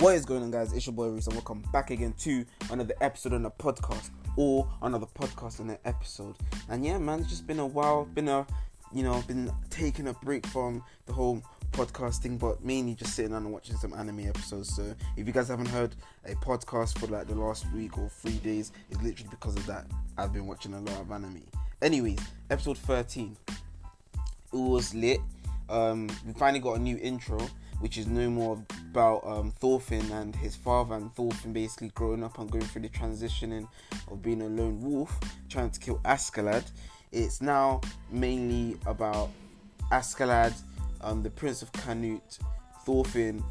What is going on, guys? It's your boy Reese, and welcome back again to another episode on the podcast, or another podcast on an episode. And yeah, man, it's just been a while. Been a, you know, been taking a break from the whole podcasting, but mainly just sitting down and watching some anime episodes. So if you guys haven't heard a podcast for like the last week or three days, it's literally because of that. I've been watching a lot of anime. Anyways, episode 13. It was lit. Um, we finally got a new intro which is no more about um, Thorfinn and his father, and Thorfinn basically growing up and going through the transitioning of being a lone wolf, trying to kill Askeladd. It's now mainly about Askeladd, um, the Prince of Canute, Thorfinn,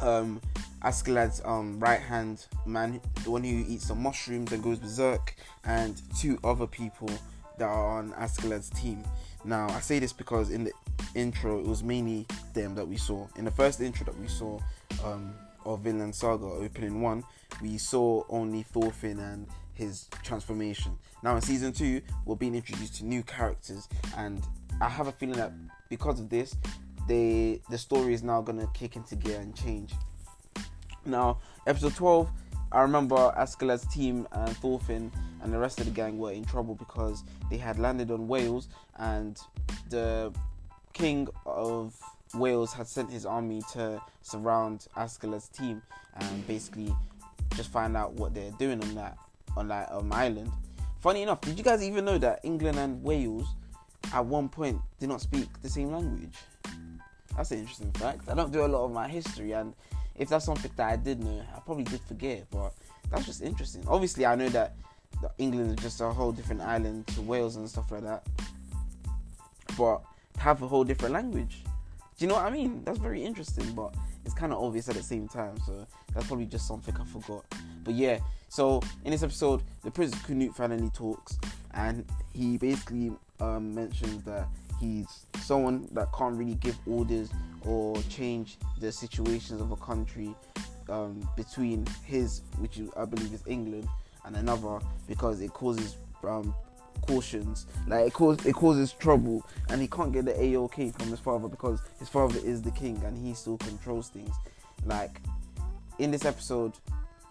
um, Askeladd's um, right hand man, the one who eats the mushrooms and goes berserk, and two other people that are on Askeladd's team. Now, I say this because in the intro, it was mainly them that we saw. In the first intro that we saw um, of Vinland Saga opening one, we saw only Thorfinn and his transformation. Now, in season two, we're being introduced to new characters, and I have a feeling that because of this, they the story is now gonna kick into gear and change. Now, episode 12, I remember Askeladd's team and Thorfinn and the rest of the gang were in trouble because they had landed on Wales and the king of Wales had sent his army to surround Askeladd's team and basically just find out what they're doing on that on that um, island. Funny enough, did you guys even know that England and Wales at one point did not speak the same language? That's an interesting fact. I don't do a lot of my history, and if that's something that I did know, I probably did forget, but that's just interesting. Obviously, I know that England is just a whole different island to Wales and stuff like that, but have a whole different language. Do you know what I mean? That's very interesting, but it's kind of obvious at the same time. So that's probably just something I forgot. But yeah, so in this episode, the Prince Canute finally talks, and he basically um, mentions that he's someone that can't really give orders or change the situations of a country um, between his, which I believe is England, and another because it causes um, cautions. Like it causes it causes trouble, and he can't get the AOK from his father because his father is the king and he still controls things. Like in this episode,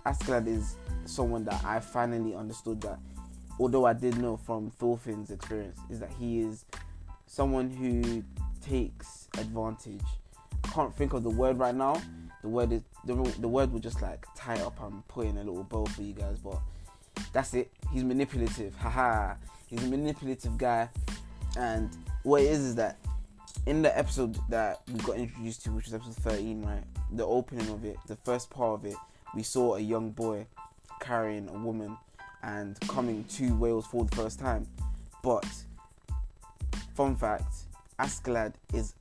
Askeladd is someone that I finally understood that, although I did know from Thorfinn's experience, is that he is someone who takes advantage. I can't think of the word right now. The word is the, the word will just like tie up and put in a little bow for you guys, but that's it. He's manipulative. Haha. He's a manipulative guy. And what it is is that in the episode that we got introduced to, which was episode 13, right? The opening of it, the first part of it, we saw a young boy carrying a woman and coming to Wales for the first time. But, fun fact, Askeladd is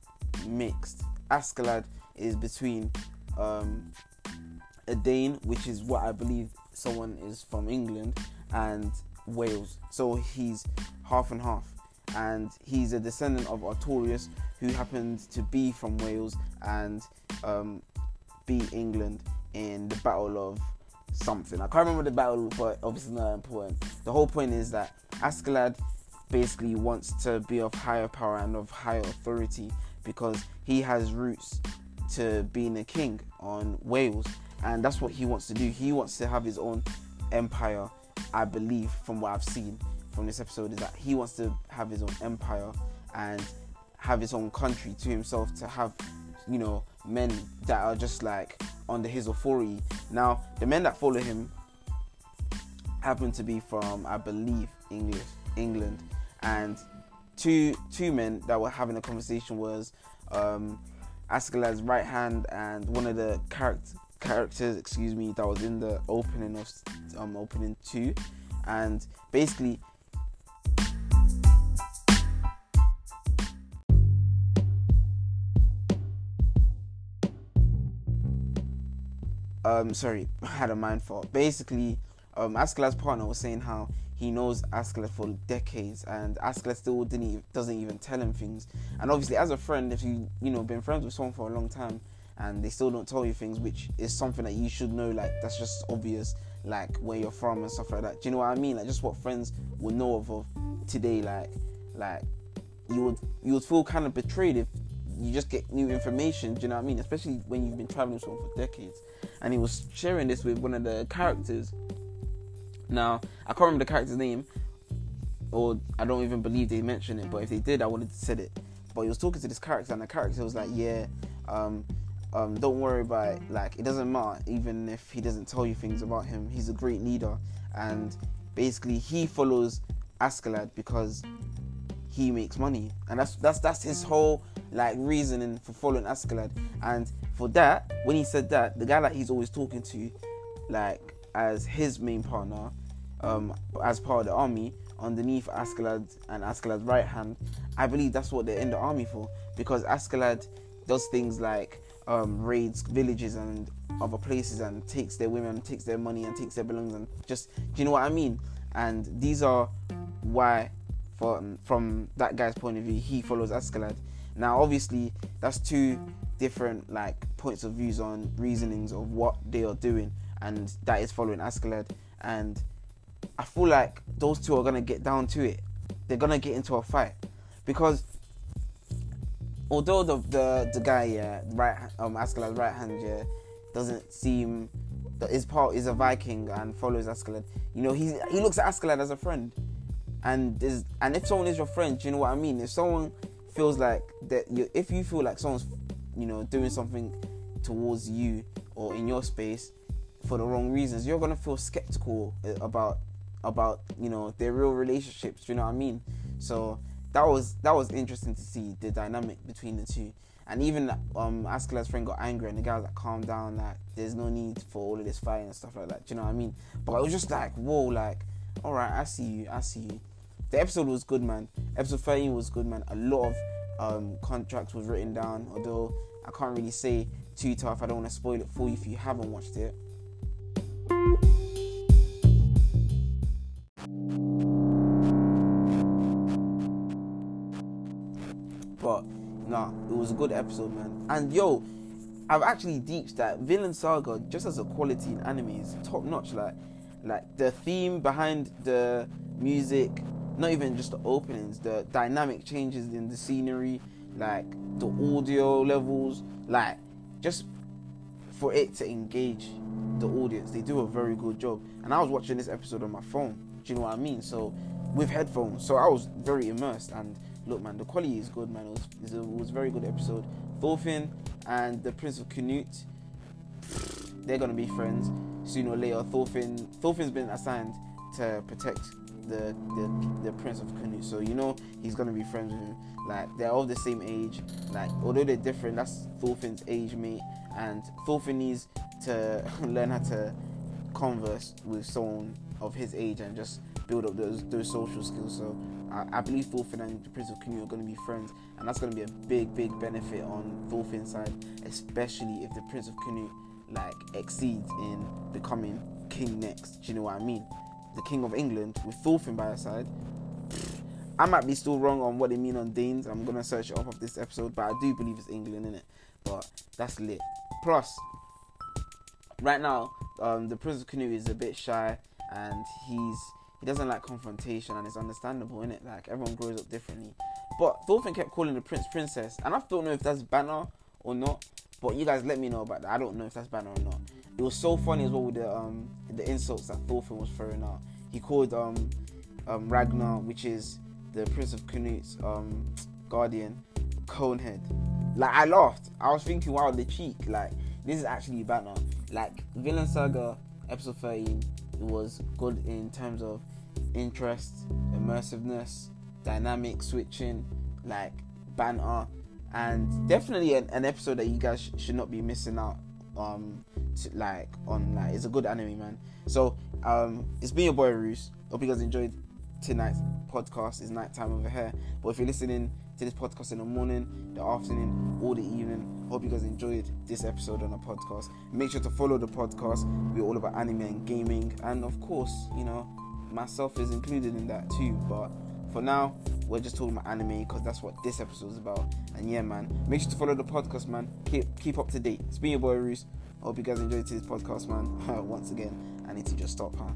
mixed. Askeladd is between um, a Dane, which is what I believe someone is from England, and Wales. So he's half and half. And he's a descendant of Artorius, who happened to be from Wales and um, beat England in the Battle of something. I can't remember the battle, but obviously not important. The whole point is that Askeladd basically wants to be of higher power and of higher authority because he has roots to being a king on Wales, and that's what he wants to do. He wants to have his own empire I believe from what I've seen from this episode is that he wants to have his own empire and have his own country to himself to have you know men that are just like under his authority now the men that follow him happen to be from i believe english england and two two men that were having a conversation was um Askeladd's right hand and one of the characters characters, excuse me, that was in the opening of um opening two, and basically. Um, sorry, I had a mind thought. Basically, um, partner was saying how he knows Askeladd for decades, and Askeladd still didn't doesn't even tell him things. And obviously, as a friend, if you you know been friends with someone for a long time, and they still don't tell you things, which is something that you should know. Like that's just obvious, like where you're from and stuff like that. Do you know what I mean? Like just what friends would know of, of today. Like, like you would you would feel kind of betrayed if you just get new information. Do you know what I mean? Especially when you've been traveling with someone for decades. And he was sharing this with one of the characters. Now I can't remember the character's name, or I don't even believe they mentioned it. But if they did, I would have said it. But he was talking to this character, and the character was like, "Yeah, um, um, don't worry about it. Like, it doesn't matter, even if he doesn't tell you things about him. He's a great leader, and basically, he follows Askeladd because he makes money, and that's that's that's his whole like reasoning for following Askeladd. And for that, when he said that, the guy that he's always talking to, like as his main partner, um, as part of the army, underneath Askeladd and Askeladd's right hand, I believe that's what they're in the army for because Askeladd does things like um, raids villages and other places and takes their women, takes their money, and takes their belongings, and just do you know what I mean? And these are why, from from that guy's point of view, he follows Askeladd. Now, obviously, that's two different like points of views on reasonings of what they are doing, and that is following Askeladd. And I feel like those two are gonna get down to it. They're gonna get into a fight because although the the, the guy yeah right um right hand yeah doesn't seem that his part is a Viking and follows Askeladd. You know he he looks at Askeladd as a friend, and is and if someone is your friend, you know what I mean. If someone feels like that, you, if you feel like someone's you know doing something towards you or in your space for the wrong reasons, you're gonna feel skeptical about about you know their real relationships. You know what I mean? So that was that was interesting to see the dynamic between the two. And even um Askeladd's friend got angry and the guy was like, calm down, like there's no need for all of this fighting and stuff like that. Do you know what I mean? But it was just like, whoa, like, alright, I see you, I see you. The episode was good man. Episode 13 was good man. A lot of um contracts was written down, although I can't really say too tough. I don't want to spoil it for you if you haven't watched it. Was a good episode, man. And yo, I've actually deeped that Vinland Saga, just as a quality in anime, is top notch. Like, like the theme behind the music, not even just the openings, the dynamic changes in the scenery, like the audio levels, like just for it to engage the audience, they do a very good job. And I was watching this episode on my phone. Do you know what I mean? So with headphones, so I was very immersed and look, man, the quality is good, man. It was, it was a very good episode. Thorfinn and the Prince of Canute, they're gonna be friends sooner or later. Thorfinn, Thorfinn's been assigned to protect the, the the Prince of Canute, so you know he's gonna be friends with him. Like they're all the same age. Like although they're different, that's Thorfinn's age mate, and Thorfinn needs to learn how to converse with someone of his age and just build up those those social skills. So I, I believe Thorfinn and the Prince of Canute are going to be friends, and that's going to be a big big benefit on Thorfinn's side, especially if the Prince of Canute like exceeds in becoming king next. Do you know what I mean? The king of England with Thorfinn by his side. I might be still wrong on what they mean on Danes. I'm gonna search it up of this episode, but I do believe it's England in it. But that's lit. Plus, right now, um, the Prince of Canute is a bit shy and he's he doesn't like confrontation and it's understandable in it like everyone grows up differently. But Thorfinn kept calling the prince princess and I don't know if that's banner or not but you guys let me know about that. I don't know if that's banner or not. It was so funny as well with the um the insults that Thorfinn was throwing out. He called um um Ragnar which is the prince of Canute's um guardian conehead. Like I laughed. I was thinking wow the cheek. Like this is actually banner. Like Vinland Saga episode 13 it was good in terms of interest, immersiveness, dynamic switching, like banter, and definitely an, an episode that you guys sh- should not be missing out. Um, to, like on like it's a good anime, man. So um, it's been your boy Roos. Hope you guys enjoyed tonight's podcast. is nighttime over here, but if you're listening to this podcast in the morning, the afternoon, or the evening. Hope you guys enjoyed this episode on the podcast. Make sure to follow the podcast. We're all about anime and gaming, and of course, you know, myself is included in that too. But for now, we're just talking about anime because that's what this episode is about. And yeah, man, make sure to follow the podcast, man. Keep keep up to date. It's been your boy Roos. Hope you guys enjoyed this podcast, man. Once again, I need to just stop, huh?